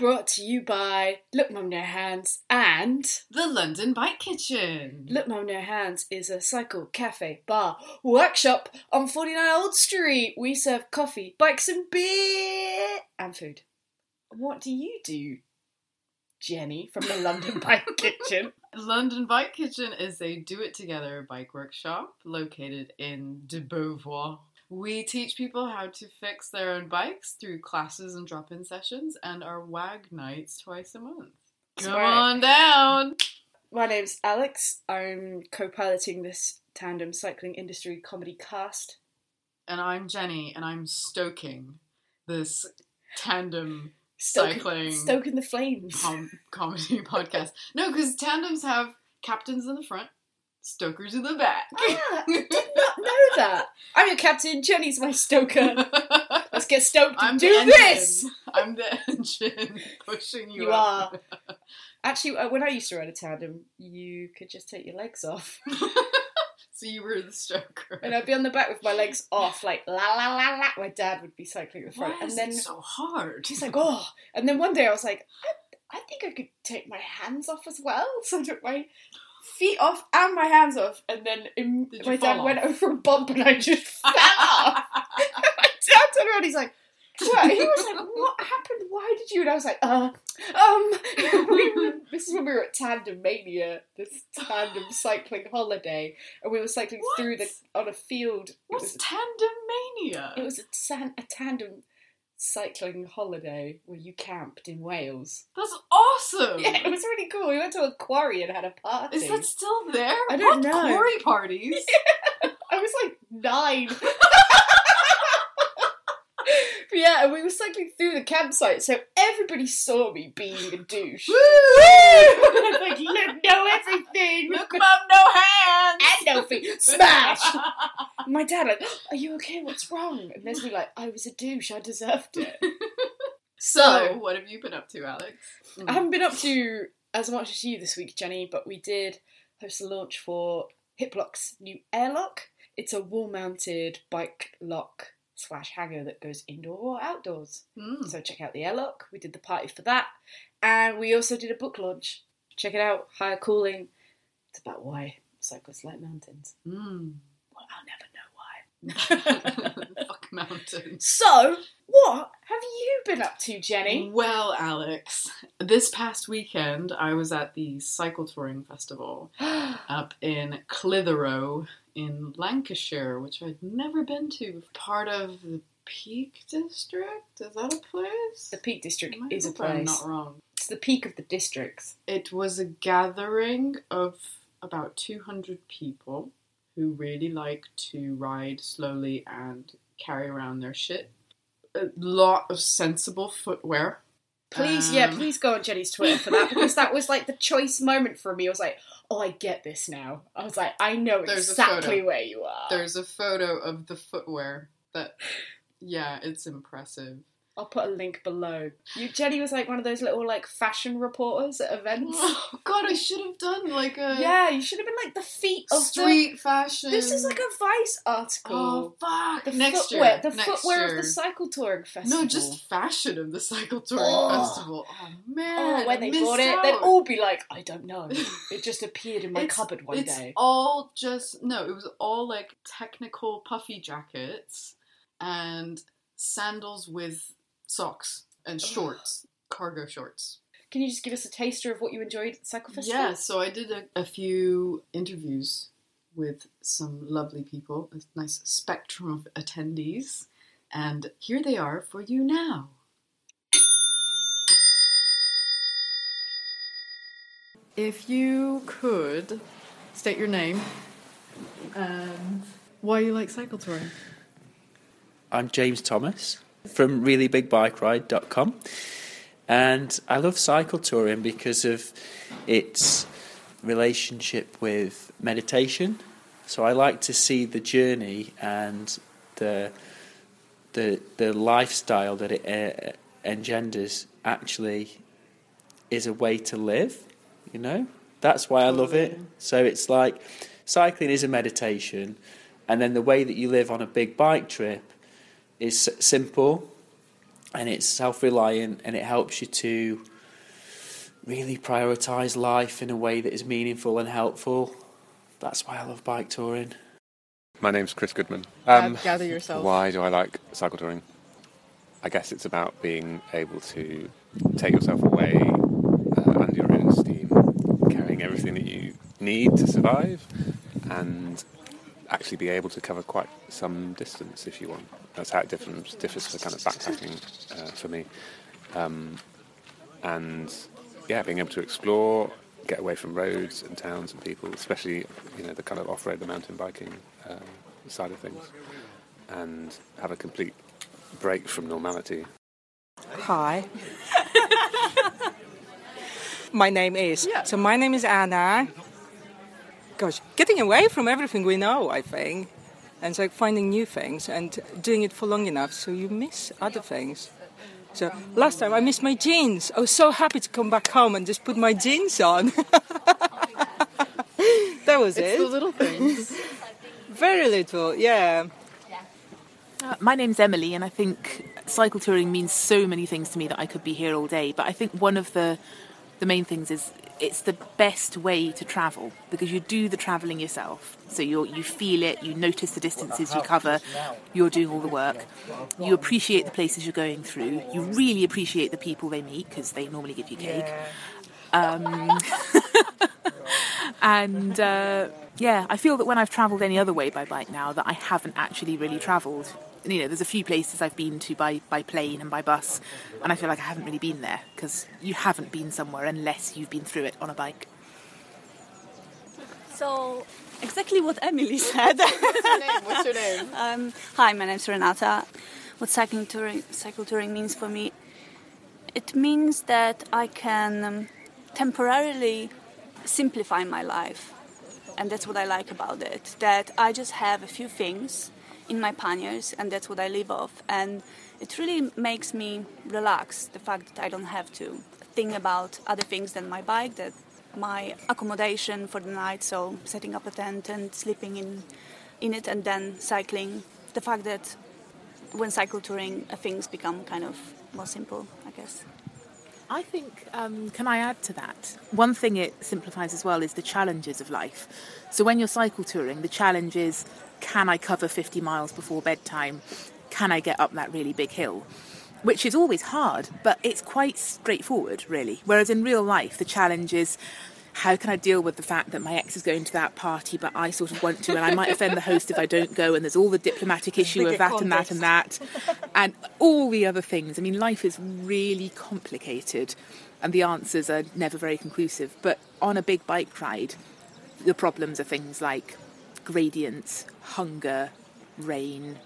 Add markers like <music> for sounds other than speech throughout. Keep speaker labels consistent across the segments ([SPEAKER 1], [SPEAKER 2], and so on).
[SPEAKER 1] Brought to you by Look Mum No Hands and
[SPEAKER 2] The London Bike Kitchen.
[SPEAKER 1] Look Mum No Hands is a cycle, cafe, bar, workshop on 49 Old Street. We serve coffee, bikes, and beer and food. What do you do, Jenny from the London <laughs> Bike Kitchen?
[SPEAKER 2] London Bike Kitchen is a do it together bike workshop located in de Beauvoir. We teach people how to fix their own bikes through classes and drop in sessions and our WAG nights twice a month. Come on down!
[SPEAKER 1] My name's Alex. I'm co-piloting this tandem cycling industry comedy cast.
[SPEAKER 2] And I'm Jenny, and I'm stoking this tandem
[SPEAKER 1] Stoking,
[SPEAKER 2] cycling
[SPEAKER 1] stoking the flames.
[SPEAKER 2] com- comedy <laughs> podcast. No, because tandems have captains in the front, stokers in the back.
[SPEAKER 1] Ah, I did not <laughs> know that. I'm your captain. Jenny's my stoker. <laughs> Let's get stoked and
[SPEAKER 2] I'm
[SPEAKER 1] do
[SPEAKER 2] engine.
[SPEAKER 1] this.
[SPEAKER 2] I'm the engine <laughs> pushing you.
[SPEAKER 1] You
[SPEAKER 2] up.
[SPEAKER 1] are. Actually, uh, when I used to ride a tandem, you could just take your legs off,
[SPEAKER 2] so you were the stoker.
[SPEAKER 1] and I'd be on the back with my legs off, like la la la la. My dad would be cycling the front,
[SPEAKER 2] Why
[SPEAKER 1] and then
[SPEAKER 2] it so hard?
[SPEAKER 1] He's like, "Oh!" And then one day I was like, I, "I think I could take my hands off as well." So I took my feet off and my hands off, and then my dad
[SPEAKER 2] fall
[SPEAKER 1] went over a bump, and I just <laughs> fell off. <laughs> my dad turned around, he's like, what? He was like, what happened? Why did you? And I was like, uh, um, <laughs> we were, this is when we were at Tandem Mania, this tandem <gasps> cycling holiday, and we were cycling
[SPEAKER 2] What?
[SPEAKER 1] through the on a field. It
[SPEAKER 2] What's
[SPEAKER 1] was,
[SPEAKER 2] tandem mania?
[SPEAKER 1] it was a tandem cycling holiday where you camped in Wales.
[SPEAKER 2] That's awesome. <laughs>
[SPEAKER 1] Yeah, it was really cool. We went to a quarry and had a party.
[SPEAKER 2] Is that still there?
[SPEAKER 1] I don't
[SPEAKER 2] what
[SPEAKER 1] know.
[SPEAKER 2] Quarry parties. <laughs>
[SPEAKER 1] I was like nine. <laughs> Yeah, and we were cycling through the campsite, so everybody saw me being a douche.
[SPEAKER 2] Woo!
[SPEAKER 1] I was <laughs> like, look, know everything.
[SPEAKER 2] Look, mum, no hands.
[SPEAKER 1] and no feet. <laughs> Smash! And my dad like, are you okay? What's wrong? And there's me like, I was a douche. I deserved it. <laughs>
[SPEAKER 2] so,
[SPEAKER 1] So,
[SPEAKER 2] what have you been up to, Alex?
[SPEAKER 1] I haven't been up to as much as you this week, Jenny, but we did host a launch for Hiplok's new Airlok. It's a wall-mounted bike lock slash hanger that goes indoor or outdoors.
[SPEAKER 2] Mm.
[SPEAKER 1] So check out the Airlok. We did the party for that, and we also did a book launch. Check it out. Higher Calling. It's about why cyclists like mountains.
[SPEAKER 2] Mm.
[SPEAKER 1] Well, I'll never know why. <laughs>
[SPEAKER 2] Fuck mountains.
[SPEAKER 1] So, what have you been up to, Jenny?
[SPEAKER 2] Well, Alex, this past weekend I was at the Cycle Touring Festival <gasps> up in Clitheroe in Lancashire, which I'd never been to. Part of the Peak District? Is that a place?
[SPEAKER 1] the Peak District is a
[SPEAKER 2] hope I'm
[SPEAKER 1] place.
[SPEAKER 2] not wrong.
[SPEAKER 1] It's the peak of the districts.
[SPEAKER 2] It was a gathering of about 200 people who really like to ride slowly and carry around their shit. A lot of sensible footwear.
[SPEAKER 1] Please, yeah,
[SPEAKER 2] Um,
[SPEAKER 1] please go on Jenny's Twitter for that because that was like the choice moment for me. I was like, oh, I get this now. I was like, I know exactly where you are.
[SPEAKER 2] There's a photo of the footwear that, yeah, it's impressive.
[SPEAKER 1] I'll put a link below. You, Jenny was like one of those little like fashion reporters at events. <laughs>
[SPEAKER 2] Oh God, I should have done like a
[SPEAKER 1] yeah, you should have been like the feet of
[SPEAKER 2] street fashion.
[SPEAKER 1] This is like a Vice article.
[SPEAKER 2] oh fuck.
[SPEAKER 1] the
[SPEAKER 2] next
[SPEAKER 1] footwear,
[SPEAKER 2] year,
[SPEAKER 1] the
[SPEAKER 2] next
[SPEAKER 1] footwear
[SPEAKER 2] year.
[SPEAKER 1] of the cycle touring festival.
[SPEAKER 2] No, just fashion of the cycle touring
[SPEAKER 1] Oh.
[SPEAKER 2] festival. Oh man,
[SPEAKER 1] Oh, when they bought it,
[SPEAKER 2] out.
[SPEAKER 1] they'd all be like, "I don't know. <laughs> It just appeared in my
[SPEAKER 2] It's-
[SPEAKER 1] cupboard one
[SPEAKER 2] it's
[SPEAKER 1] day."
[SPEAKER 2] all just no. It was all like technical puffy jackets and sandals with socks and shorts, cargo shorts.
[SPEAKER 1] Can you just give us a taster of what you enjoyed at the cycle festival?
[SPEAKER 2] Yeah, so I did a, a few interviews with some lovely people, a nice spectrum of attendees, and here they are for you now. If you could state your name and why you like cycle touring.
[SPEAKER 3] I'm James Thomas from reallybigbike.ride.com and I love cycle touring because of its relationship with meditation. So I like to see the journey and the the the lifestyle that it uh, engenders actually is a way to live, you know? That's why I love it. So it's like cycling is a meditation and then the way that you live on a big bike trip is simple and it's self-reliant and it helps you to really prioritize life in a way that is meaningful and helpful. That's why I love bike touring.
[SPEAKER 4] My name's Chris Goodman.
[SPEAKER 2] Um, gather yourself.
[SPEAKER 4] Why do I like cycle touring? I guess it's about being able to take yourself away uh, under your own steam, carrying everything that you need to survive, and actually be able to cover quite some distance if you want. That's how it differs, differs for kind of backpacking uh, for me. Um, and yeah, being able to explore, get away from roads and towns and people, especially you know the kind of off-road, the mountain biking uh, side of things, and have a complete break from normality.
[SPEAKER 5] Hi. <laughs> my name is.
[SPEAKER 2] Yeah.
[SPEAKER 5] So my name is Anna. Gosh, getting away from everything we know, I think. And it's like finding new things and doing it for long enough so you miss other things. So last time I missed my jeans. I was so happy to come back home and just put my jeans on. <laughs> that was
[SPEAKER 2] It's
[SPEAKER 5] it.
[SPEAKER 2] the little things. <laughs>
[SPEAKER 5] Very little, yeah.
[SPEAKER 6] Uh, my name's Emily, and I think cycle touring means so many things to me that I could be here all day. But I think one of the the main things is it's the best way to travel because you do the travelling yourself. So you you feel it, you notice the distances you cover, you're doing all the work. You appreciate the places you're going through. You really appreciate the people they meet because they normally give you cake. Um, <laughs> and uh, yeah, I feel that when I've travelled any other way by bike now, that I haven't actually really travelled. You know, there's a few places I've been to by, by plane and by bus, and I feel like I haven't really been there because you haven't been somewhere unless you've been through it on a bike.
[SPEAKER 7] So, exactly what Emily <laughs> said.
[SPEAKER 2] What's your name? What's your name? <laughs>
[SPEAKER 7] um, hi, my name's Renata. What cycling touring, cycle touring means for me, it means that I can um, temporarily simplify my life, and that's what I like about it. That I just have a few things in my panniers, and that's what I live off, and it really makes me relax. The fact that I don't have to think about other things than my bike, that my accommodation for the night, so setting up a tent and sleeping in in it, and then cycling. The fact that when cycle touring, uh, things become kind of more simple, I guess.
[SPEAKER 6] I think, um, can I add to that? One thing it simplifies as well is the challenges of life. So when you're cycle touring, the challenge is can I cover 50 miles before bedtime? Can I get up that really big hill? Which is always hard, but it's quite straightforward, really. Whereas in real life, the challenge is how can I deal with the fact that my ex is going to that party, but I sort of want to, and I might offend the host if I don't go, and there's all the diplomatic issue of that and that and that, and all the other things. I mean, life is really complicated, and the answers are never very conclusive. But on a big bike ride, the problems are things like gradients, hunger, rain,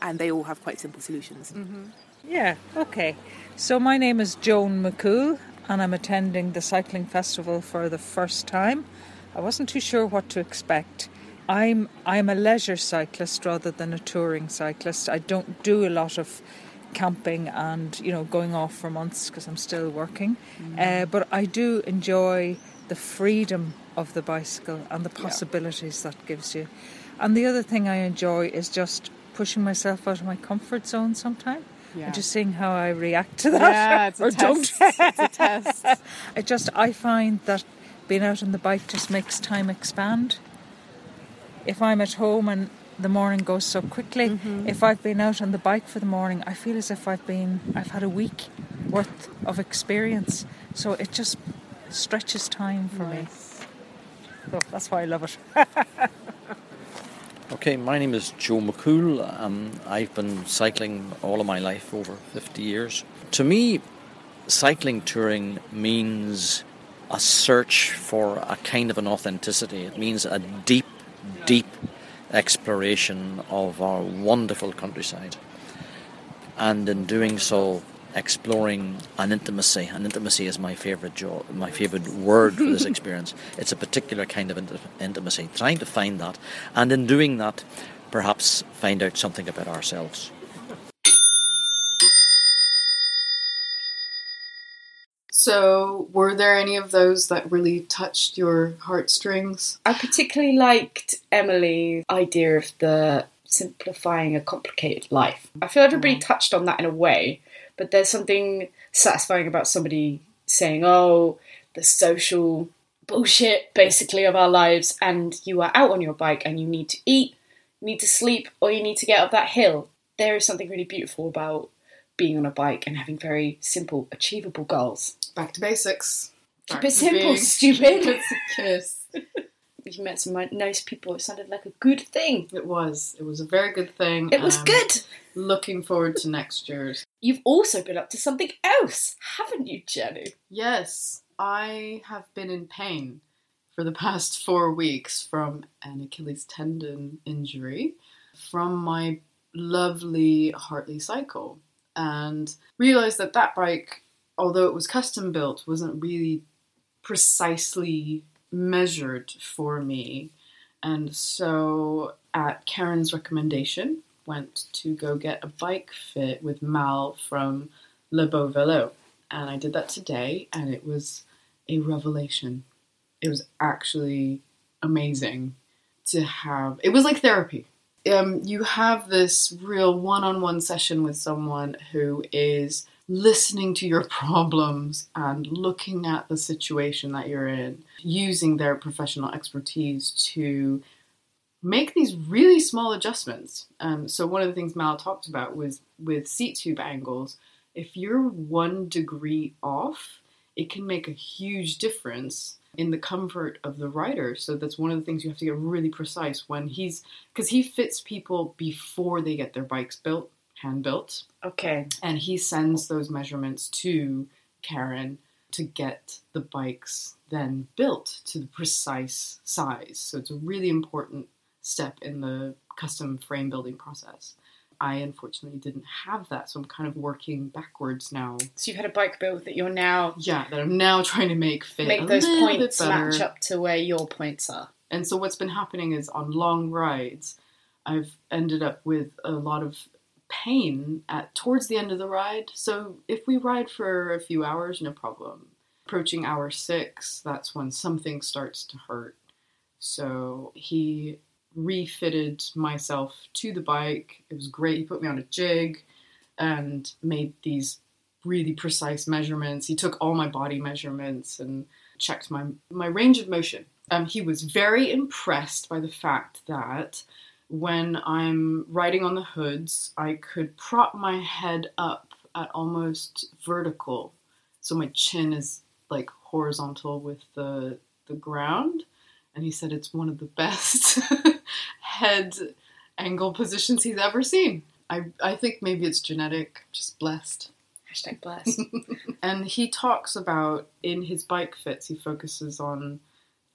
[SPEAKER 6] and they all have quite simple solutions. Mm-hmm.
[SPEAKER 8] Yeah, okay. So my name is Joan McCool and I'm attending the cycling festival for the first time. I wasn't too sure what to expect. I'm I'm a leisure cyclist rather than a touring cyclist. I don't do a lot of camping and you know going off for months because I'm still working. Uh, but I do enjoy the freedom of the bicycle and the possibilities that gives you. And the other thing I enjoy is just pushing myself out of my comfort zone sometime.
[SPEAKER 2] Yeah.
[SPEAKER 8] And just seeing how I react to that
[SPEAKER 2] Yeah, it's <laughs> a
[SPEAKER 8] or
[SPEAKER 2] test.
[SPEAKER 8] don't.
[SPEAKER 2] It's a <laughs> test.
[SPEAKER 8] I just I find that being out on the bike just makes time expand. If I'm at home and the morning goes so quickly,
[SPEAKER 2] Mm-hmm.
[SPEAKER 8] if I've been out on the bike for the morning, I feel as if I've been I've had a week worth of experience. So it just stretches time for me. So that's why I love it. <laughs>
[SPEAKER 9] Okay, my name is Joe McCool. Um, I've been cycling all of my life, over 50 years. To me, cycling touring means a search for a kind of an authenticity. It means a deep, deep exploration of our wonderful countryside. And in doing so, exploring an intimacy. An intimacy is my favorite jo- my favorite word for this <laughs> experience. It's a particular kind of inti- intimacy. Trying to find that, and in doing that, perhaps find out something about ourselves.
[SPEAKER 2] So, were there any of those that really touched your heartstrings?
[SPEAKER 1] I particularly liked Emily's idea of the simplifying a complicated life. I feel everybody mm. touched on that in a way, but there's something satisfying about somebody saying, oh, the social bullshit basically of our lives, and you are out on your bike and you need to eat, you need to sleep, or you need to get up that hill. There is something really beautiful about being on a bike and having very simple, achievable goals.
[SPEAKER 2] Back to basics.
[SPEAKER 1] Keep it simple,
[SPEAKER 2] being
[SPEAKER 1] stupid.
[SPEAKER 2] cute as a kiss. <laughs>
[SPEAKER 1] You met some nice people. It sounded like a good thing.
[SPEAKER 2] It was. It was a very good thing.
[SPEAKER 1] It was
[SPEAKER 2] and
[SPEAKER 1] good.
[SPEAKER 2] Looking forward to next year's.
[SPEAKER 1] You've also been up to something else, haven't you, Jenny?
[SPEAKER 2] Yes, I have been in pain for the past <laughs> four weeks from an Achilles tendon injury from my lovely Hartley cycle and realized that that bike, although it was custom built, wasn't really precisely measured for me. And so, at Caren's recommendation, went to go get a bike fit with Mal from Le Beau Velo. And I did that today, and it was a revelation. It was actually amazing to have. It was like therapy. Um, you have this real one on one session with someone who is listening to your problems and looking at the situation that you're in, using their professional expertise to make these really small adjustments. Um, so one of the things Mal talked about was with seat tube angles. If you're one degree off, it can make a huge difference in the comfort of the rider. So that's one of the things you have to get really precise when he's because he fits people before they get their bikes built, hand built,
[SPEAKER 1] Okay.
[SPEAKER 2] and he sends those measurements to Caren to get the bikes then built to the precise size. So it's a really important step in the custom frame building process. I unfortunately didn't have that, so I'm kind of working backwards now.
[SPEAKER 1] So you've had a bike build that you're now
[SPEAKER 2] Yeah, that I'm now trying to make fit.
[SPEAKER 1] make those points match up to where your points are.
[SPEAKER 2] And so what's been happening is on long rides, I've ended up with a lot of pain at towards the end of the ride. So if we ride for a few hours, no problem. Approaching hour six, that's when something starts to hurt. So he refitted myself to the bike. It was great. He put me on a jig and made these really precise measurements. He took all my body measurements and checked my my range of motion. Um, he was very impressed by the fact that when I'm riding on the hoods, I could prop my head up at almost vertical, so my chin is like horizontal with the the ground. And he said it's one of the best <laughs> head angle positions he's ever seen. I I think maybe it's genetic, just blessed.
[SPEAKER 1] Hashtag bless. <laughs>
[SPEAKER 2] And he talks about in his bike fits, he focuses on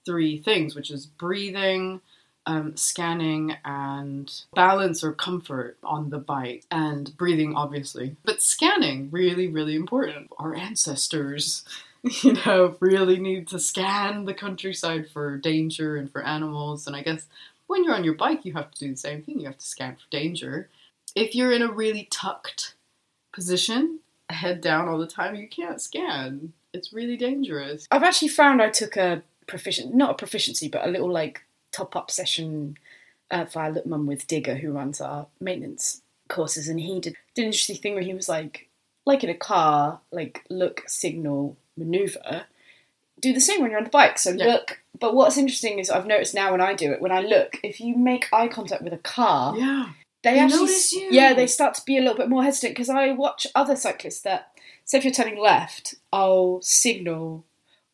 [SPEAKER 2] three things, which is breathing, um, scanning, and balance or comfort on the bike. And breathing, obviously. But scanning, really, really important. Our ancestors, <laughs> you know, really need to scan the countryside for danger and for animals. And I guess when you're on your bike, you have to do the same thing. You have to scan for danger. If you're in a really tucked position, head down all the time, you can't scan. It's really dangerous.
[SPEAKER 1] I've actually found I took a proficient, not a proficiency, but a little like top up session uh, via Look Mum with Digger, who runs our maintenance courses, and he did, did an interesting thing where he was like, like in a car, like look, signal, maneuver. Do the same when you're on the bike. So
[SPEAKER 2] Yeah.
[SPEAKER 1] look. But what's interesting is I've noticed now when I do it, when I look, if you make eye contact with a car,
[SPEAKER 2] Yeah.
[SPEAKER 1] they
[SPEAKER 2] They
[SPEAKER 1] actually yeah they start to be a little bit more hesitant because i watch other cyclists that say if you're turning left i'll signal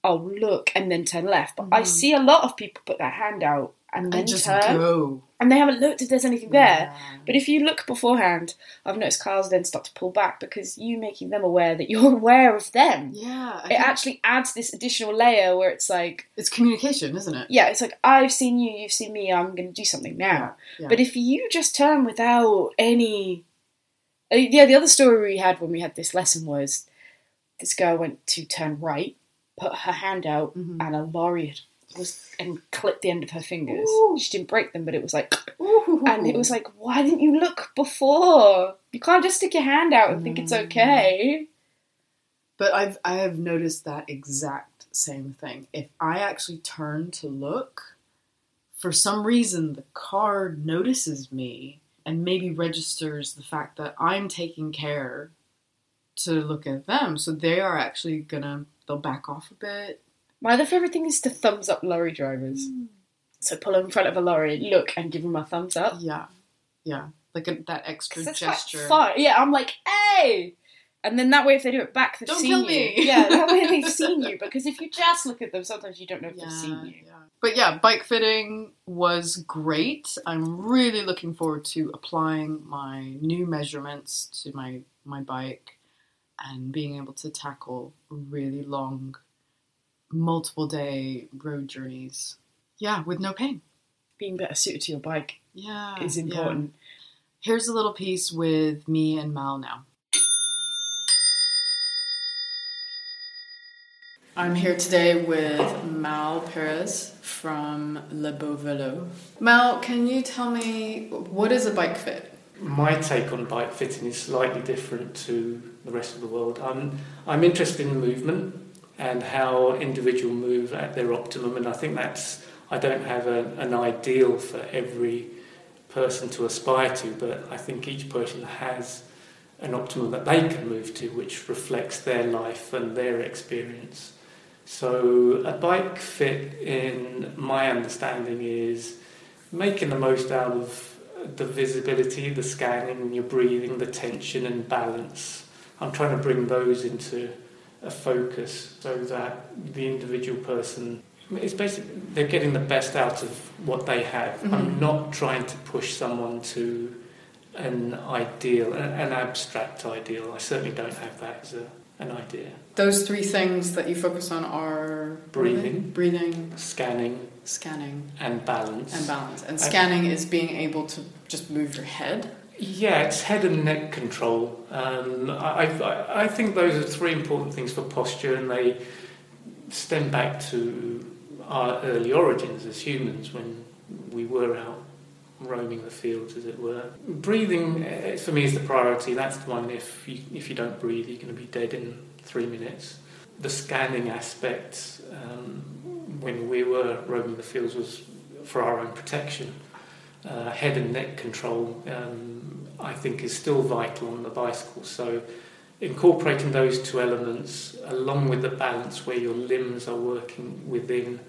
[SPEAKER 1] i'll look and then turn left but i
[SPEAKER 2] Mhm.
[SPEAKER 1] see a lot of people put their hand out and then
[SPEAKER 2] And just
[SPEAKER 1] turn
[SPEAKER 2] go.
[SPEAKER 1] and they haven't looked if there's anything there
[SPEAKER 2] Yeah.
[SPEAKER 1] but if you look beforehand i've noticed cars then start to pull back because you making them aware that <laughs> you're aware of them
[SPEAKER 2] Yeah. I
[SPEAKER 1] it actually adds this additional layer where it's like
[SPEAKER 2] it's communication, isn't it?
[SPEAKER 1] yeah it's like i've seen you you've seen me i'm going to do something now
[SPEAKER 2] Yeah.
[SPEAKER 1] but if you just turn without any. uh, Yeah, the other story we had when we had this lesson was this girl went to turn right, put her hand out,
[SPEAKER 2] Mhm.
[SPEAKER 1] and a lorry had- was and clipped the end of her fingers.
[SPEAKER 2] Ooh.
[SPEAKER 1] She didn't break them, but it was like,
[SPEAKER 2] Ooh.
[SPEAKER 1] and it was like, why didn't you look before? You can't just stick your hand out and think it's
[SPEAKER 2] Mm.
[SPEAKER 1] okay.
[SPEAKER 2] But I've I have noticed that exact same thing. If I actually turn to look, for some reason the car notices me and maybe registers the fact that I'm taking care to look at them. So they are actually gonna they'll back off a bit.
[SPEAKER 1] My other favourite thing is to thumbs up lorry drivers. Mm. So pull them in front of a lorry, look, and give them a thumbs up.
[SPEAKER 2] Yeah. Yeah. Like a, that extra
[SPEAKER 1] 'Cause that's quite
[SPEAKER 2] gesture.
[SPEAKER 1] fun. Yeah, I'm like, hey! And then that way, if they do it back, they've
[SPEAKER 2] Don't
[SPEAKER 1] seen
[SPEAKER 2] kill
[SPEAKER 1] you. Yeah, that way they've <laughs> seen you. Because if you just look at them, sometimes you don't know if they've seen you.
[SPEAKER 2] yeah. But yeah, bike fitting was great. I'm really looking forward to applying my new measurements to my my bike and being able to tackle really long multiple day road journeys. Yeah, with no pain.
[SPEAKER 1] Being better suited to your bike
[SPEAKER 2] Yeah.
[SPEAKER 1] is
[SPEAKER 2] yeah.
[SPEAKER 1] important.
[SPEAKER 2] Here's a little piece with me and Mal now. I'm here today with Mal Perez from Le Beau Velo. Mal, can you tell me what is a bike fit?
[SPEAKER 10] My take on bike fitting is slightly different to the rest of the world. I'm, I'm interested in movement and how individuals move at their optimum, and I think that's, I don't have a, an ideal for every person to aspire to, but I think each person has an optimum that they can move to, which reflects their life and their experience. So, a bike fit, in my understanding, is making the most out of the visibility, the scanning, your breathing, the tension and balance. I'm trying to bring those into a focus so that the individual person it's basically they're getting the best out of what they have. I'm
[SPEAKER 2] Mhm.
[SPEAKER 10] not trying to push someone to an ideal, an abstract ideal. I certainly don't have that as a, an idea.
[SPEAKER 2] Those three things that you focus on are
[SPEAKER 10] Breathing.
[SPEAKER 2] breathing,
[SPEAKER 10] Scanning
[SPEAKER 2] scanning,
[SPEAKER 10] and balance.
[SPEAKER 2] and balance. And scanning is being able to just move your head.
[SPEAKER 10] Yeah, it's head and neck control. Um, I, I, I think those are three important things for posture, and they stem back to our early origins as humans when we were out roaming the fields, as it were. Breathing, eh, for me, is the priority. That's the one. If you, if you don't breathe, you're going to be dead in three minutes. The scanning aspect, um, when we were roaming the fields, was for our own protection uh, head and neck control, um, I think, is still vital on the bicycle. So, incorporating those two elements, along with the balance where your limbs are working within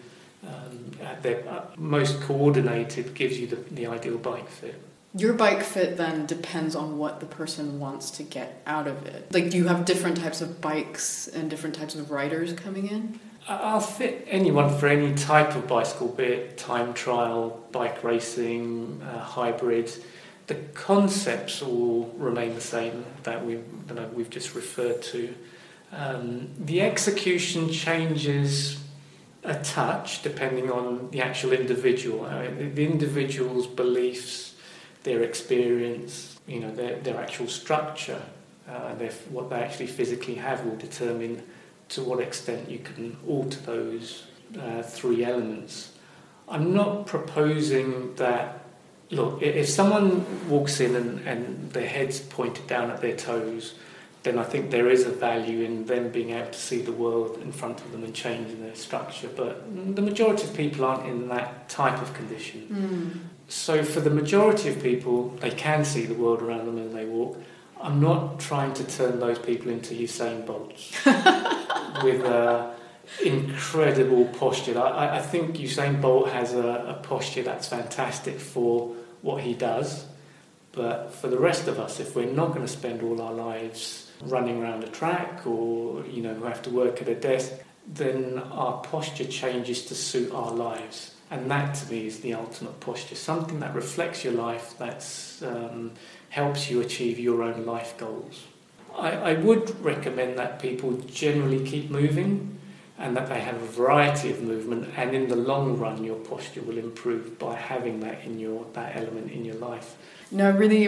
[SPEAKER 10] um, at their uh, most coordinated, gives you the, the ideal bike fit.
[SPEAKER 2] Your bike fit then depends on what the person wants to get out of it. Like, do you have different types of bikes and different types of riders coming in?
[SPEAKER 10] I'll fit anyone for any type of bicycle, be it time trial, bike racing, uh, hybrid. The concepts all remain the same that we that we've just referred to. Um, the execution changes a touch depending on the actual individual. Uh, the- the individual's beliefs, their experience, you know, their, their actual structure, uh, their, what they actually physically have will determine to what extent you can alter those uh, three elements. I'm not proposing that. Look, if someone walks in and, and their head's pointed down at their toes, then I think there is a value in them being able to see the world in front of them and changing their structure. But the majority of people aren't in that type of condition. So for the majority of people, they can see the world around them as they walk. I'm not trying to turn those people into Usain Bolts <laughs> with uh, incredible posture. I, I think Usain Bolt has a, a posture that's fantastic for what he does. But for the rest of us, if we're not going to spend all our lives running around a track or you know who have to work at a desk, then our posture changes to suit our lives. And that to me is the ultimate posture, something that reflects your life, that um, helps you achieve your own life goals. I, I would recommend that people generally keep moving and that they have a variety of movement and in the long run your posture will improve by having that in your that element in your life.
[SPEAKER 2] No, really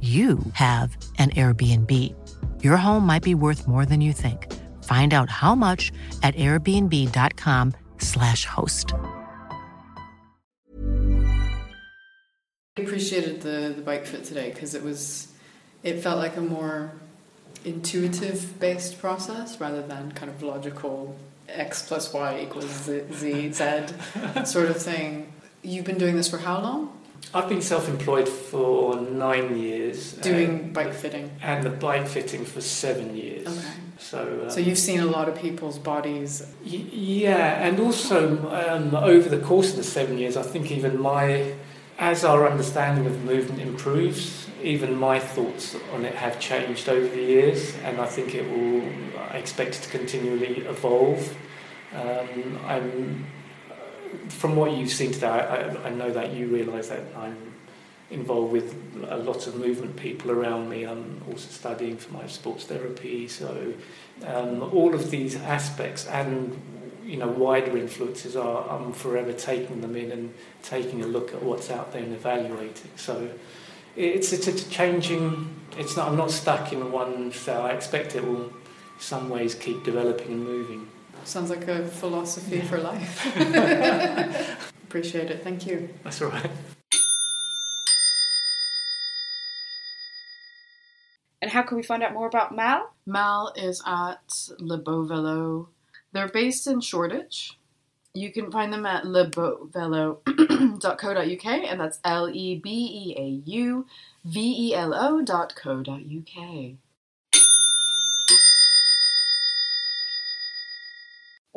[SPEAKER 11] you have an Airbnb. Your home might be worth more than you think. Find out how much at airbnb.com/slash host.
[SPEAKER 2] I appreciated the, the bike fit today because it was it felt like a more intuitive based process rather than kind of logical x plus y equals z, z, z <laughs> sort of thing. You've been doing this for how long?
[SPEAKER 10] I've been self-employed for nine years.
[SPEAKER 2] Doing
[SPEAKER 10] and-
[SPEAKER 2] bike fitting.
[SPEAKER 10] and the bike fitting for seven years.
[SPEAKER 2] Okay.
[SPEAKER 10] So, um,
[SPEAKER 2] So you've seen a lot of people's bodies.
[SPEAKER 10] Y- Yeah, and also um, over the course of the seven years, I think even my, as our understanding of movement improves, even my thoughts on it have changed over the years, and I think it will. I expect it to continually evolve. Um, I'm, from what you've seen today, I, I know that you realise that I'm involved with a lot of movement people around me. I'm also studying for my sports therapy, so um, all of these aspects and you know wider influences are I'm forever taking them in and taking a look at what's out there and evaluating. So it's it's a changing. It's not. I'm not stuck in one cell. I expect it will, in some ways, keep developing and moving.
[SPEAKER 2] Sounds like a philosophy for life. <laughs> Appreciate it. Thank you.
[SPEAKER 10] That's all right.
[SPEAKER 1] And how can we find out more about Mal?
[SPEAKER 2] Mal is at Le Beau Velo. They're based in Shoreditch. You can find them at lebeauvelo.co.uk, and that's L E B E A U V E L O dot co dot UK.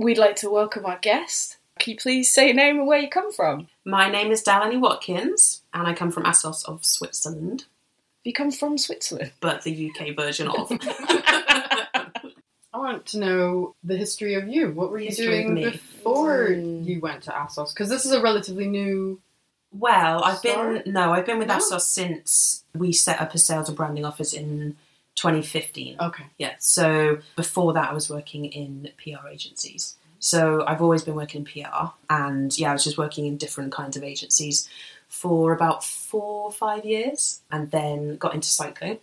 [SPEAKER 1] We'd like to welcome our guest. Can you please say your name and where you come from?
[SPEAKER 12] My name is Delaney Watkins, and I come from Assos of Switzerland.
[SPEAKER 1] You come from Switzerland?
[SPEAKER 12] But the UK version of. <laughs>
[SPEAKER 2] I want to know the history of you. What were you
[SPEAKER 12] History
[SPEAKER 2] doing
[SPEAKER 12] me.
[SPEAKER 2] before you went to Assos? Because this is a relatively new.
[SPEAKER 12] Well, I've
[SPEAKER 2] Start?
[SPEAKER 12] been no, I've been with
[SPEAKER 2] No?
[SPEAKER 12] Assos since we set up a sales and branding office in 2015.
[SPEAKER 2] Okay.
[SPEAKER 12] Yeah. So before that, I was working in PR agencies. So I've always been working in PR, and yeah, I was just working in different kinds of agencies for about four or five years, and then got into cycling.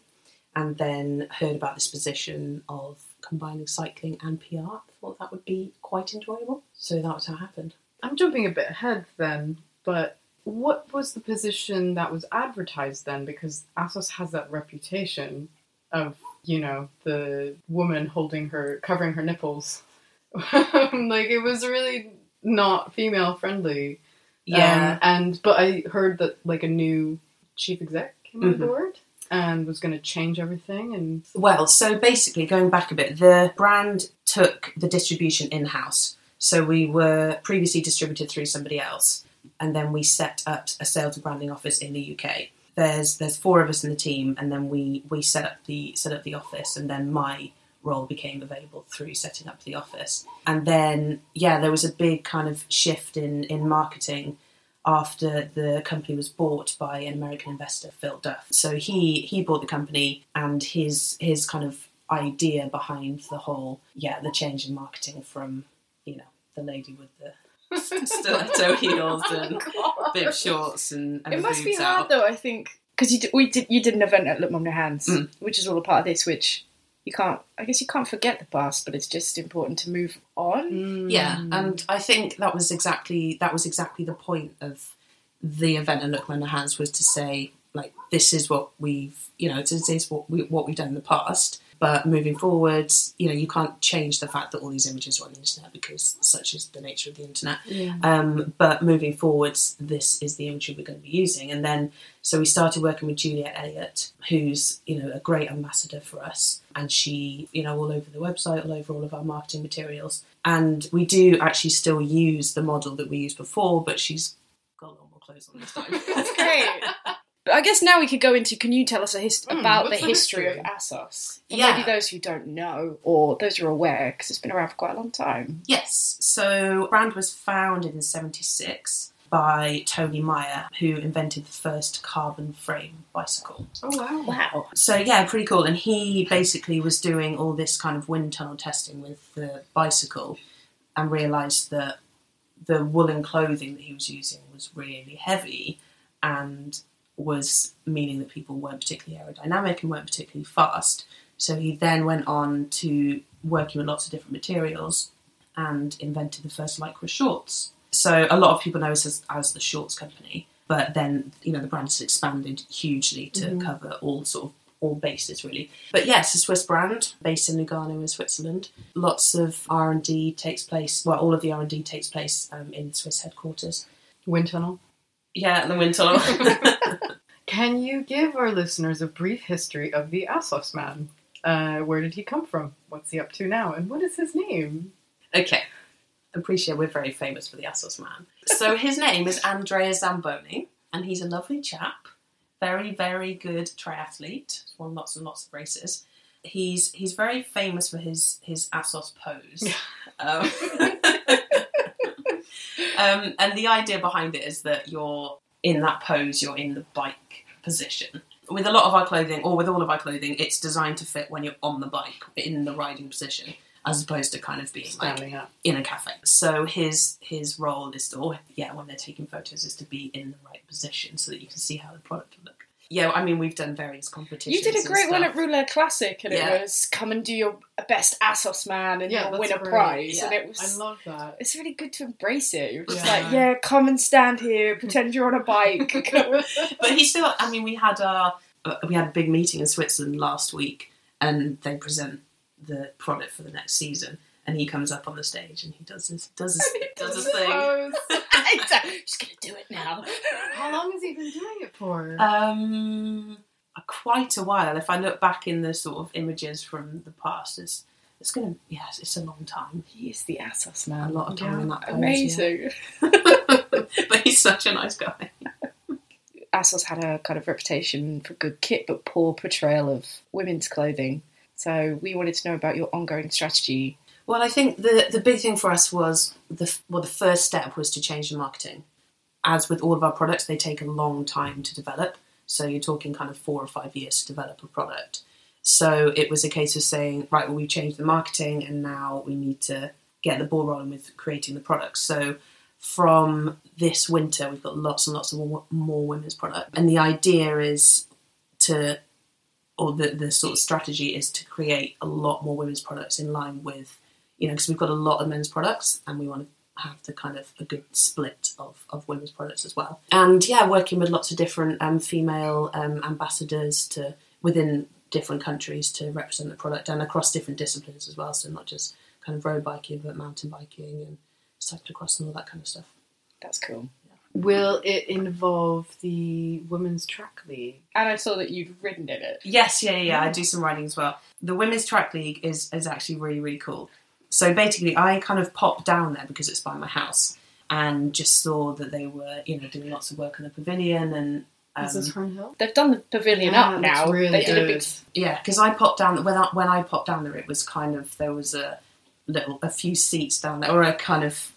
[SPEAKER 12] and then heard about this position of combining cycling and PR. Thought that would be quite enjoyable. So that was how it happened.
[SPEAKER 2] I'm jumping a bit ahead then, but what was the position that was advertised then? Because Assos has that reputation of, you know, the woman holding her, covering her nipples. <laughs> like it was really not female friendly.
[SPEAKER 12] Yeah.
[SPEAKER 2] Um, and but I heard that like a new chief exec came on
[SPEAKER 12] Mhm.
[SPEAKER 2] board and was going to change everything. And
[SPEAKER 12] Well, so basically, going back a bit, the brand took the distribution in house. So we were previously distributed through somebody else, and then we set up a sales and branding office in the UK. There's there's four of us in the team, and then we we set up the set up the office, and then my role became available through setting up the office. And then yeah, there was a big kind of shift in in marketing after the company was bought by an American investor, Phil Duff. So he he bought the company, and his his kind of idea behind the whole yeah the change in marketing from you know the lady with the stiletto heels <laughs> and bib shorts and, and
[SPEAKER 1] it must be hard
[SPEAKER 12] out.
[SPEAKER 1] though. I think because you did, we did you did an event at Look Mum No Hands,
[SPEAKER 12] Mm.
[SPEAKER 1] which is all a part of this. Which you can't. I guess you can't forget the past, but it's just important to move on.
[SPEAKER 12] Yeah, and I think that was exactly that was exactly the point of the event at Look Man Hands was to say like this is what we've you know this is what we what we've done in the past. But moving forward, you know, you can't change the fact that all these images are on the internet because such is the nature of the internet.
[SPEAKER 2] Yeah.
[SPEAKER 12] Um, but moving forwards, this is the imagery we're going to be using. And then, so we started working with Juliet Elliott, who's, you know, a great ambassador for us. And she, you know, all over the website, all over all of our marketing materials. And we do actually still use the model that we used before, but she's got a lot more clothes on this time. <laughs>
[SPEAKER 1] That's great. <laughs> But I guess now we could go into. Can you tell us a hist-
[SPEAKER 12] Mm,
[SPEAKER 1] about the
[SPEAKER 12] the
[SPEAKER 1] history,
[SPEAKER 12] history?
[SPEAKER 1] of Assos? For
[SPEAKER 12] Yeah.
[SPEAKER 1] Maybe those who don't know, or those who are aware, because it's been around for quite a long time.
[SPEAKER 12] Yes. So brand was founded in 76 by Toni Maier, who invented the first carbon frame bicycle.
[SPEAKER 2] Oh wow!
[SPEAKER 1] Wow.
[SPEAKER 12] So yeah, pretty cool. And he basically was doing all this kind of wind tunnel testing with the bicycle and realised that the woolen clothing that he was using was really heavy and was meaning that people weren't particularly aerodynamic and weren't particularly fast. So he then went on to working with lots of different materials and invented the first lycra shorts. So a lot of people know us as, as the shorts company, but then you know the brand has expanded hugely to
[SPEAKER 1] Mhm.
[SPEAKER 12] cover all sort of all bases really. But yes, a Swiss brand based in Lugano in Switzerland. Lots of R and D takes place. Well, all of the R and D takes place um, in the Swiss headquarters.
[SPEAKER 2] Wind tunnel.
[SPEAKER 12] Yeah, the wind tunnel. <laughs> <laughs>
[SPEAKER 2] Can you give our listeners a brief history of the Assos man? Uh, where did he come from? What's he up to now? And what is his name?
[SPEAKER 12] Okay. Appreciate we're very famous for the Assos man. So his <laughs> name is Andrea Zamboni, and he's a lovely chap. Very, very good triathlete. He's won lots and lots of races. He's he's very famous for his his Assos pose. <laughs> um, <laughs> um, and the idea behind it is that you're in that pose, you're in the bike position. With a lot of our clothing, or with all of our clothing, it's designed to fit when you're on the bike, in the riding position, as opposed to kind of being
[SPEAKER 2] Standing
[SPEAKER 12] like
[SPEAKER 2] up.
[SPEAKER 12] in a cafe. So his his role is to, or yeah, when they're taking photos, is to be in the right position so that you can see how the product will look. Yeah, I mean we've done various competitions.
[SPEAKER 1] You did a great one at Rouleur Classic, and
[SPEAKER 12] Yeah.
[SPEAKER 1] it was come and do your best Assos man, and
[SPEAKER 2] Yeah,
[SPEAKER 1] you'll win a
[SPEAKER 2] great.
[SPEAKER 1] prize.
[SPEAKER 12] Yeah.
[SPEAKER 1] And it was,
[SPEAKER 2] I love that.
[SPEAKER 1] it's really good to embrace it. You're just
[SPEAKER 2] Yeah.
[SPEAKER 1] like, yeah, come and stand here, pretend you're on a bike. <laughs> <laughs>
[SPEAKER 12] but he still. I mean, we had our uh, we had a big meeting in Switzerland last week, and they present the product for the next season. And he comes up on the stage and he does this, does this, <laughs> does this thing.
[SPEAKER 1] Pose. <laughs> <laughs> Just gonna do it now.
[SPEAKER 2] How long has he been doing it for?
[SPEAKER 12] Um, quite a while. If I look back in the sort of images from the past, it's it's gonna yes, it's a long time.
[SPEAKER 1] He is the Assos man.
[SPEAKER 12] A lot of time
[SPEAKER 1] Yeah,
[SPEAKER 12] in that pose,
[SPEAKER 1] Amazing.
[SPEAKER 12] but he's such a nice guy.
[SPEAKER 1] Assos had a kind of reputation for good kit but poor portrayal of women's clothing. So we wanted to know about your ongoing strategy.
[SPEAKER 12] Well, I think the the big thing for us was the well, the first step was to change the marketing. As with all of our products, they take a long time to develop. So you're talking kind of four or five years to develop a product. So it was a case of saying, right, well, we've changed the marketing, and now we need to get the ball rolling with creating the products. So from this winter, we've got lots and lots of more, women's product, and the idea is to or the the sort of strategy is to create a lot more women's products in line with you know because we've got a lot of men's products and we want to have the kind of a good split of, of women's products as well. And yeah, working with lots of different um, female um, ambassadors to within different countries to represent the product and across different disciplines as well. So not just kind of road biking, but mountain biking and cyclocross and all that kind of stuff.
[SPEAKER 1] That's cool.
[SPEAKER 2] Will it involve the women's track league?
[SPEAKER 1] And I saw that you'd ridden in it.
[SPEAKER 12] Yes, yeah, yeah, yeah. I do some riding as well. The women's track league is is actually really really cool. So basically, I kind of popped down there because it's by my house and just saw that they were you know doing lots of work on the pavilion and. Um,
[SPEAKER 2] Is this Herne
[SPEAKER 1] They've done the pavilion
[SPEAKER 2] Yeah,
[SPEAKER 1] up now.
[SPEAKER 2] really
[SPEAKER 1] they did a big.
[SPEAKER 12] yeah, because I popped down when I, when I popped down there, it was kind of there was a little a few seats down there, or a kind of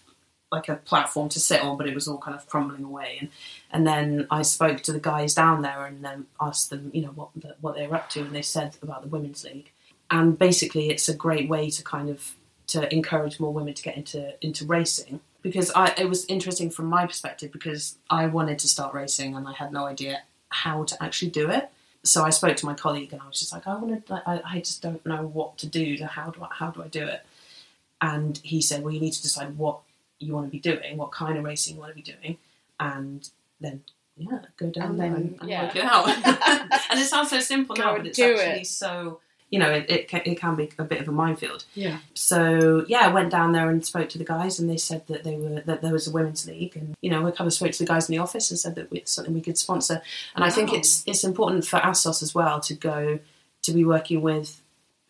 [SPEAKER 12] like a platform to sit on, but it was all kind of crumbling away. And and then I spoke to the guys down there and um, asked them, you know, what the, what they were up to, and they said about the women's league. And basically, it's a great way to kind of to encourage more women to get into into racing because I it was interesting from my perspective because I wanted to start racing and I had no idea how to actually do it so I spoke to my colleague and I was just like, I want to, I, I just don't know what to do. To how do I, how do I do it? And he said, well, you need to decide what you want to be doing, what kind of racing you want to be doing, and then yeah, go down
[SPEAKER 1] And
[SPEAKER 12] there
[SPEAKER 1] then,
[SPEAKER 12] and, and
[SPEAKER 1] yeah.
[SPEAKER 12] work it out. <laughs> and it sounds so simple
[SPEAKER 1] Go
[SPEAKER 12] now, but it's actually
[SPEAKER 1] it.
[SPEAKER 12] so. You know, it, it, can, it can be a bit of a minefield.
[SPEAKER 2] Yeah.
[SPEAKER 12] So yeah, I went down there and spoke to the guys, and they said that they were that there was a women's league, and you know, I kind of spoke to the guys in the office and said that it's something we could sponsor. And I think
[SPEAKER 2] oh.
[SPEAKER 12] it's it's important for Assos as well to go to be working with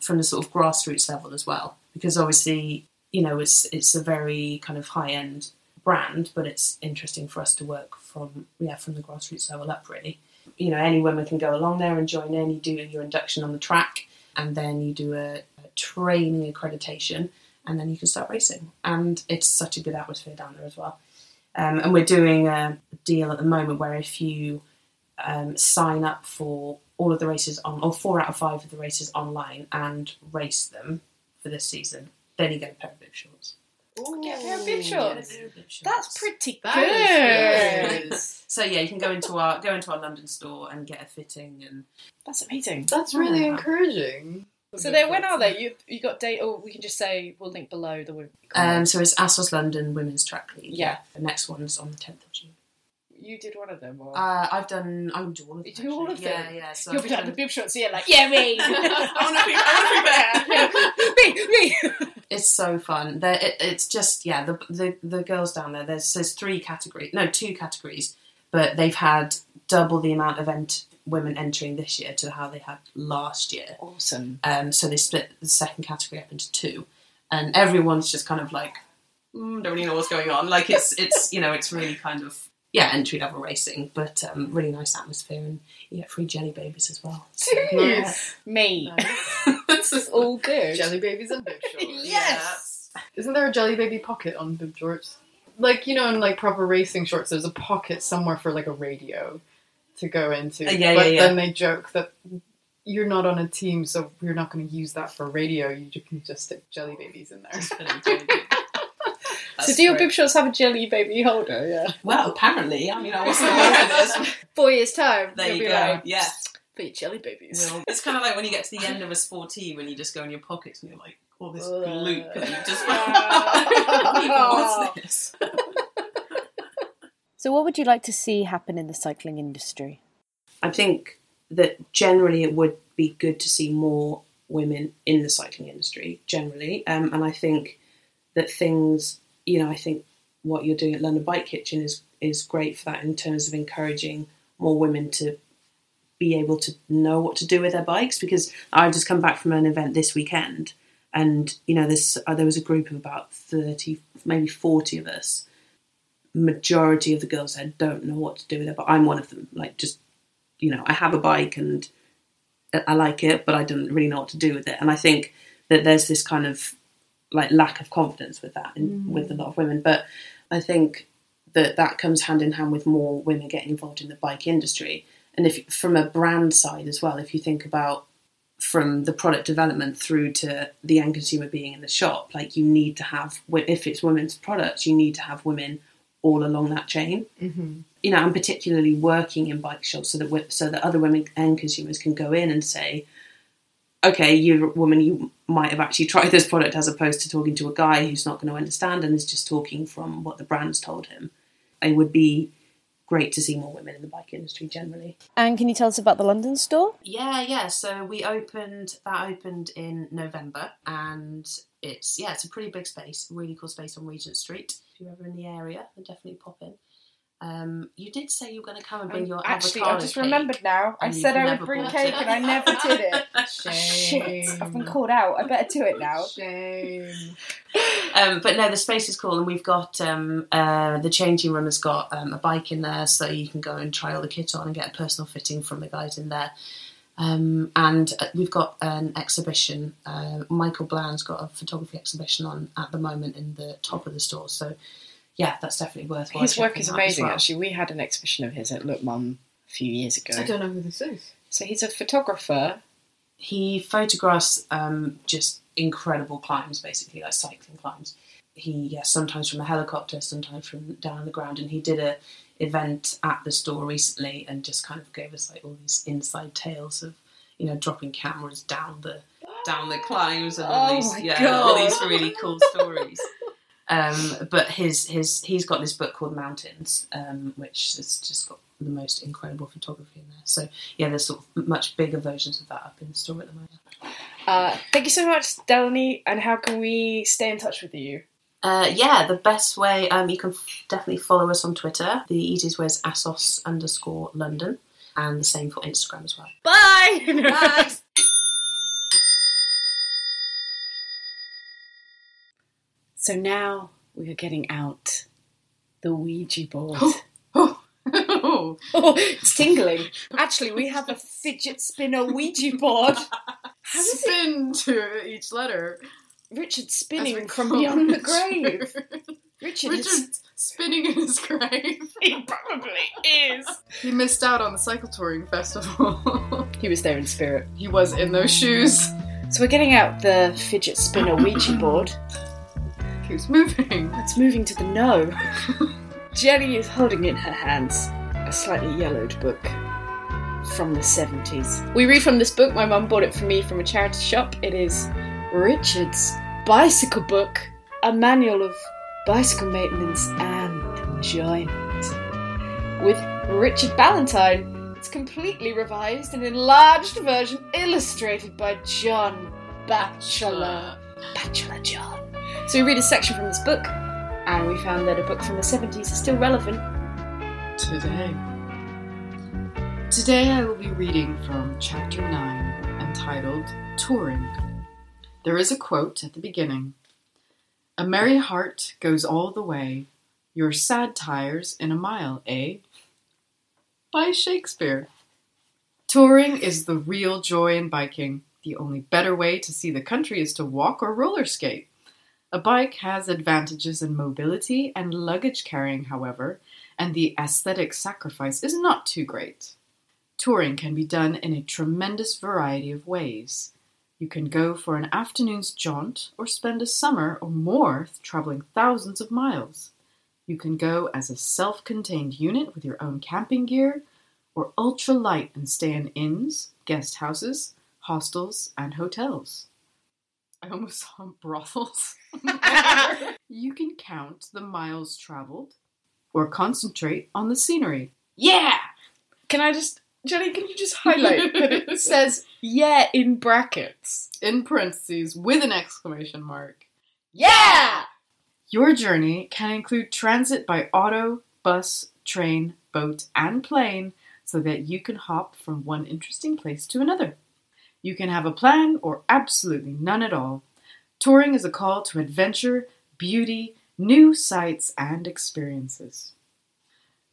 [SPEAKER 12] from the sort of grassroots level as well, because obviously you know it's it's a very kind of high end brand, but it's interesting for us to work from yeah from the grassroots level up really. You know, any women can go along there and join in. You do your induction on the track, and then you do a, a training accreditation, and then you can start racing. And it's such a good atmosphere down there as well. Um, and we're doing a deal at the moment where if you um, sign up for all of the races on, or four out of five of the races online, and race them for this season, then you get a pair of bib shorts.
[SPEAKER 1] Oh, get a pair of bib shorts. That's pretty
[SPEAKER 2] That
[SPEAKER 1] good.
[SPEAKER 2] is good.
[SPEAKER 12] So yeah, you can go into our go into our London store and get a fitting and
[SPEAKER 1] That's amazing.
[SPEAKER 2] That's really
[SPEAKER 12] Yeah.
[SPEAKER 2] encouraging.
[SPEAKER 1] So then, when are they? You you got date, or we can just say we'll link below the.
[SPEAKER 12] um, so it's Assos London Women's Track League.
[SPEAKER 1] Yeah.
[SPEAKER 12] The next one's on the tenth of June.
[SPEAKER 1] You did one of them, or
[SPEAKER 12] Uh, I've done. I would do all of them.
[SPEAKER 1] you do all of them.
[SPEAKER 12] Yeah, yeah. So
[SPEAKER 1] You'll
[SPEAKER 12] I've
[SPEAKER 1] be like
[SPEAKER 12] done-
[SPEAKER 1] the bib shots here, like yeah, me. <laughs>
[SPEAKER 12] I
[SPEAKER 1] want to be, <laughs> there. me, me. <laughs>
[SPEAKER 12] It's so fun. There, it, it's just yeah. The, the the girls down there. There's there's three categories. No, two categories. But they've had double the amount of ent- women entering this year to how they had last year.
[SPEAKER 1] Awesome.
[SPEAKER 12] Um, so they split the second category up into two, and everyone's just kind of like mm, don't really know what's going on. Like it's it's you know it's really kind of yeah entry level racing, but um, really nice atmosphere, and you get free jelly babies as well. So,
[SPEAKER 1] Serious? Me. this <laughs> is all good.
[SPEAKER 2] Jelly babies and bib shorts. <laughs>
[SPEAKER 1] Yes.
[SPEAKER 2] Isn't there a jelly baby pocket on bib shorts? Like you know, in like proper racing shorts, there's a pocket somewhere for like a radio to go into.
[SPEAKER 12] Uh, yeah,
[SPEAKER 2] but
[SPEAKER 12] yeah, yeah.
[SPEAKER 2] then they joke that you're not on a team, so we're not going to use that for radio. You can just stick jelly babies in there.
[SPEAKER 1] So do your bib shorts have a jelly baby holder? Yeah.
[SPEAKER 12] Well, apparently, I mean, I <laughs> wasn't aware of this.
[SPEAKER 1] Four years time.
[SPEAKER 12] There
[SPEAKER 1] you'll
[SPEAKER 12] you
[SPEAKER 1] be
[SPEAKER 12] go.
[SPEAKER 1] Like,
[SPEAKER 12] Yeah.
[SPEAKER 1] For your jelly babies.
[SPEAKER 12] Well, it's kind of like when you get to the end of a sportive when you just go in your pockets and you're like, all this loop, and you just <laughs> <laughs> what's this?
[SPEAKER 13] So, what would you like to see happen in the cycling industry?
[SPEAKER 12] I think that generally it would be good to see more women in the cycling industry generally, um, and I think that things, you know, I think what you're doing at London Bike Kitchen is is great for that in terms of encouraging more women to be able to know what to do with their bikes because I've just come back from an event this weekend and you know this uh, there was a group of about 30 maybe 40 of us. Majority of the girls there don't know what to do with it but I'm one of them like just you know I have a bike and I- I like it but I don't really know what to do with it. And I think that there's this kind of like lack of confidence with that in,
[SPEAKER 2] Mm.
[SPEAKER 12] with a lot of women but I think that that comes hand in hand with more women getting involved in the bike industry and if from a brand side as well if you think about from the product development through to the end consumer being in the shop like you need to have if it's women's products you need to have women all along that chain.
[SPEAKER 2] Mm-hmm.
[SPEAKER 12] You know, and particularly working in bike shops so that so that other women and consumers can go in and say, okay, you're a woman, you might have actually tried this product as opposed to talking to a guy who's not going to understand and is just talking from what the brand's told him. It would be great to see more women in the bike industry generally.
[SPEAKER 13] And can you tell us about the London store?
[SPEAKER 12] Yeah, yeah. So we opened that opened in November, and it's yeah, it's a pretty big space, really cool space on Regent Street. If you're ever in the area, then definitely pop in. Um, you did say you were going to come and bring your
[SPEAKER 1] Actually, I just
[SPEAKER 12] cake,
[SPEAKER 1] remembered now. I said I would bring cake
[SPEAKER 12] it.
[SPEAKER 1] and I never did it.
[SPEAKER 2] Shame. <laughs>
[SPEAKER 1] Shit, I've been called out. I better do it now.
[SPEAKER 2] Shame.
[SPEAKER 12] um, but no, the space is cool, and we've got um, uh, the changing room has got um, a bike in there, so you can go and try all the kit on and get a personal fitting from the guys in there. Um, and uh, we've got an exhibition. Uh, Michael Blann's got a photography exhibition on at the moment in the top of the store. So, yeah, that's definitely worthwhile.
[SPEAKER 1] His work is amazing,
[SPEAKER 12] well.
[SPEAKER 1] actually. We had an exhibition of his at Look Mum a few years ago.
[SPEAKER 2] I don't know who this is.
[SPEAKER 1] So he's a photographer.
[SPEAKER 12] He photographs um, just incredible climbs, basically like cycling climbs. He yeah, sometimes from a helicopter, sometimes from down on the ground, and he did a event at the store recently and just kind of gave us like all these inside tales of you know dropping cameras down the down the climbs and all
[SPEAKER 1] Oh
[SPEAKER 12] these
[SPEAKER 1] my
[SPEAKER 12] yeah all these really cool stories. <laughs> Um, but his his he's got this book called Mountains, um, which has just got the most incredible photography in there. So yeah, there's sort of much bigger versions of that up in the store at the moment.
[SPEAKER 1] Uh, thank you so much, Delaney. And how can we stay in touch with you?
[SPEAKER 12] Uh, yeah, the best way um, you can f- definitely follow us on Twitter. The easiest way is assos underscore London, and the same for Instagram as well.
[SPEAKER 1] Bye. <laughs>
[SPEAKER 12] Bye.
[SPEAKER 1] So now we are getting out the Ouija board.
[SPEAKER 2] Oh, <gasps> <laughs>
[SPEAKER 1] it's tingling. Actually, we have a fidget spinner Ouija board. How does
[SPEAKER 2] spin to each letter.
[SPEAKER 1] Richard spinning from beyond the grave. <laughs> Richard, is-
[SPEAKER 2] spinning in his grave. <laughs>
[SPEAKER 1] he probably is.
[SPEAKER 2] He missed out on the cycle touring festival.
[SPEAKER 1] He was there in spirit.
[SPEAKER 2] he was in those shoes.
[SPEAKER 1] So we're getting out the fidget spinner Ouija board.
[SPEAKER 2] Keeps moving. <laughs>
[SPEAKER 1] It's moving to the no. <laughs> Jenny is holding in her hands a slightly yellowed book from the 70s. We read from this book. My mum bought it for me from a charity shop. It is Richard's Bicycle Book, a manual of bicycle maintenance and enjoyment. With Richard Ballantine, it's completely revised and enlarged version illustrated by John Batchelor. Bachelor John. So we read a section from this book, and we found that a book from the 70s is still relevant.
[SPEAKER 2] Today. Today I will be reading from chapter 9 entitled Touring. There is a quote at the beginning A merry heart goes all the way, your sad tires in a mile, eh? By Shakespeare. Touring is the real joy in biking. The only better way to see the country is to walk or roller skate. A bike has advantages in mobility and luggage carrying, however, and the aesthetic sacrifice is not too great. Touring can be done in a tremendous variety of ways. You can go for an afternoon's jaunt or spend a summer or more traveling thousands of miles. You can go as a self contained unit with your own camping gear, or ultra light and stay in inns, guest houses, hostels, and hotels. I almost saw brothels. <laughs> you can count the miles traveled or concentrate on the scenery.
[SPEAKER 1] Yeah! Can I just, Jenny, can you just highlight that it <laughs> says yeah in brackets?
[SPEAKER 2] In parentheses with an exclamation mark.
[SPEAKER 1] Yeah!
[SPEAKER 2] Your journey can include transit by auto, bus, train, boat, and plane so that you can hop from one interesting place to another. You can have a plan or absolutely none at all. Touring is a call to adventure, beauty, new sights, and experiences.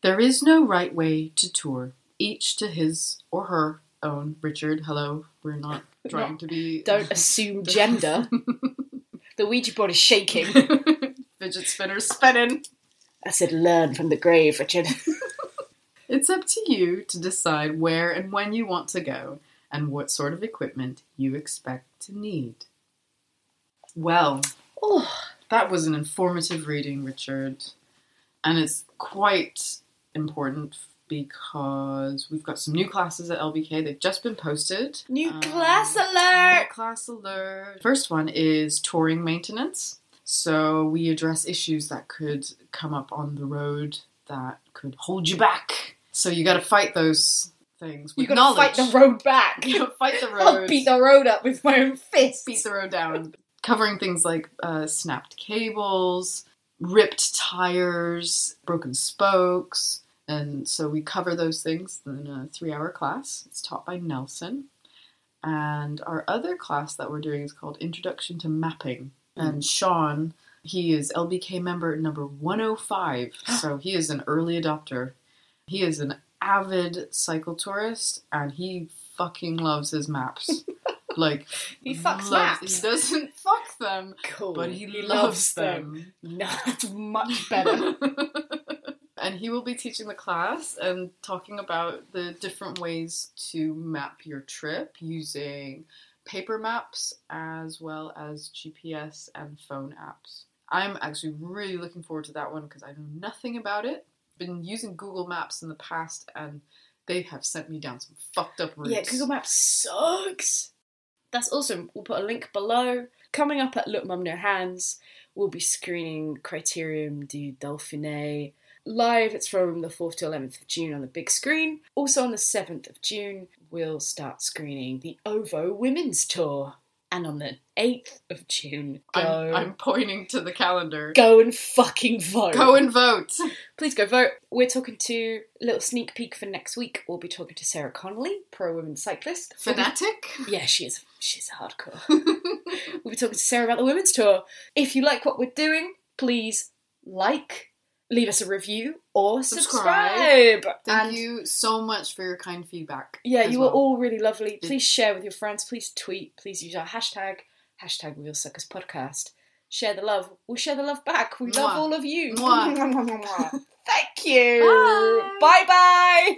[SPEAKER 2] There is no right way to tour, each to his or her own. Richard, hello. We're not <laughs> trying to be. <laughs>
[SPEAKER 1] Don't assume gender. <laughs> the Ouija board is shaking.
[SPEAKER 2] Fidget spinner spinning.
[SPEAKER 1] I said learn from the grave, Richard.
[SPEAKER 2] It's up to you to decide where and when you want to go and what sort of equipment you expect to need. Well,
[SPEAKER 1] oh,
[SPEAKER 2] that was an informative reading, Richard. and it's quite important because we've got some new classes at LBK. They've just been posted.
[SPEAKER 1] New
[SPEAKER 2] Um,
[SPEAKER 1] class alert!
[SPEAKER 2] new class alert. First one is touring maintenance. So we address issues that could come up on the road that could hold you back. So you got to fight those things.
[SPEAKER 1] You
[SPEAKER 2] with
[SPEAKER 1] gotta fight the road back.
[SPEAKER 2] You gotta fight the road. <laughs>
[SPEAKER 1] I'll beat the road up with my own fist.
[SPEAKER 2] beat the road down. Covering things like uh, snapped cables, ripped tires, broken spokes. And so we cover those things in a three hour class. It's taught by Nelson. And our other class that we're doing is called Introduction to Mapping. And Sean, he is LBK member number 105. <gasps> so he is an early adopter. He is an avid cycle tourist and he fucking loves his maps. <laughs> like
[SPEAKER 1] He fucks maps.
[SPEAKER 2] He doesn't <laughs> fuck them,
[SPEAKER 1] Cool.
[SPEAKER 2] but he, loves,
[SPEAKER 1] loves
[SPEAKER 2] them.
[SPEAKER 1] No, that's much better. <laughs>
[SPEAKER 2] and he will be teaching the class and talking about the different ways to map your trip using paper maps as well as GPS and phone apps. I'm actually really looking forward to that one because I know nothing about it. Been using Google Maps in the past and they have sent me down some fucked up routes.
[SPEAKER 1] Yeah, Google Maps sucks. That's awesome. We'll put a link below. Coming up at Look Mum No Hands, we'll be screening Criterium du Dauphiné live. It's from the 4th to 11th of June on the big screen. Also on the 7th of June, we'll start screening the OVO Women's Tour. And on the 8th of June, go,
[SPEAKER 2] I'm, I'm pointing to the calendar.
[SPEAKER 1] go and fucking vote.
[SPEAKER 2] Go and vote.
[SPEAKER 1] Please go vote. We're talking to a little sneak peek for next week. We'll be talking to Sarah Connolly, pro women cyclist.
[SPEAKER 2] Fanatic?
[SPEAKER 1] Yeah, she is. She's hardcore. <laughs> we'll be talking to Sarah about the women's tour. If you like what we're doing, please like, leave us a review, or subscribe.
[SPEAKER 2] Thank
[SPEAKER 1] And-
[SPEAKER 2] you so much for your kind feedback.
[SPEAKER 1] Yeah, you
[SPEAKER 2] well.
[SPEAKER 1] were all really lovely. Please share with your friends. Please tweet. Please use our hashtag, hashtag Wheel Suckers Podcast. Share the love. We'll share the love back. We love all of you.
[SPEAKER 2] Mwah. <laughs>
[SPEAKER 1] Thank you. Bye bye.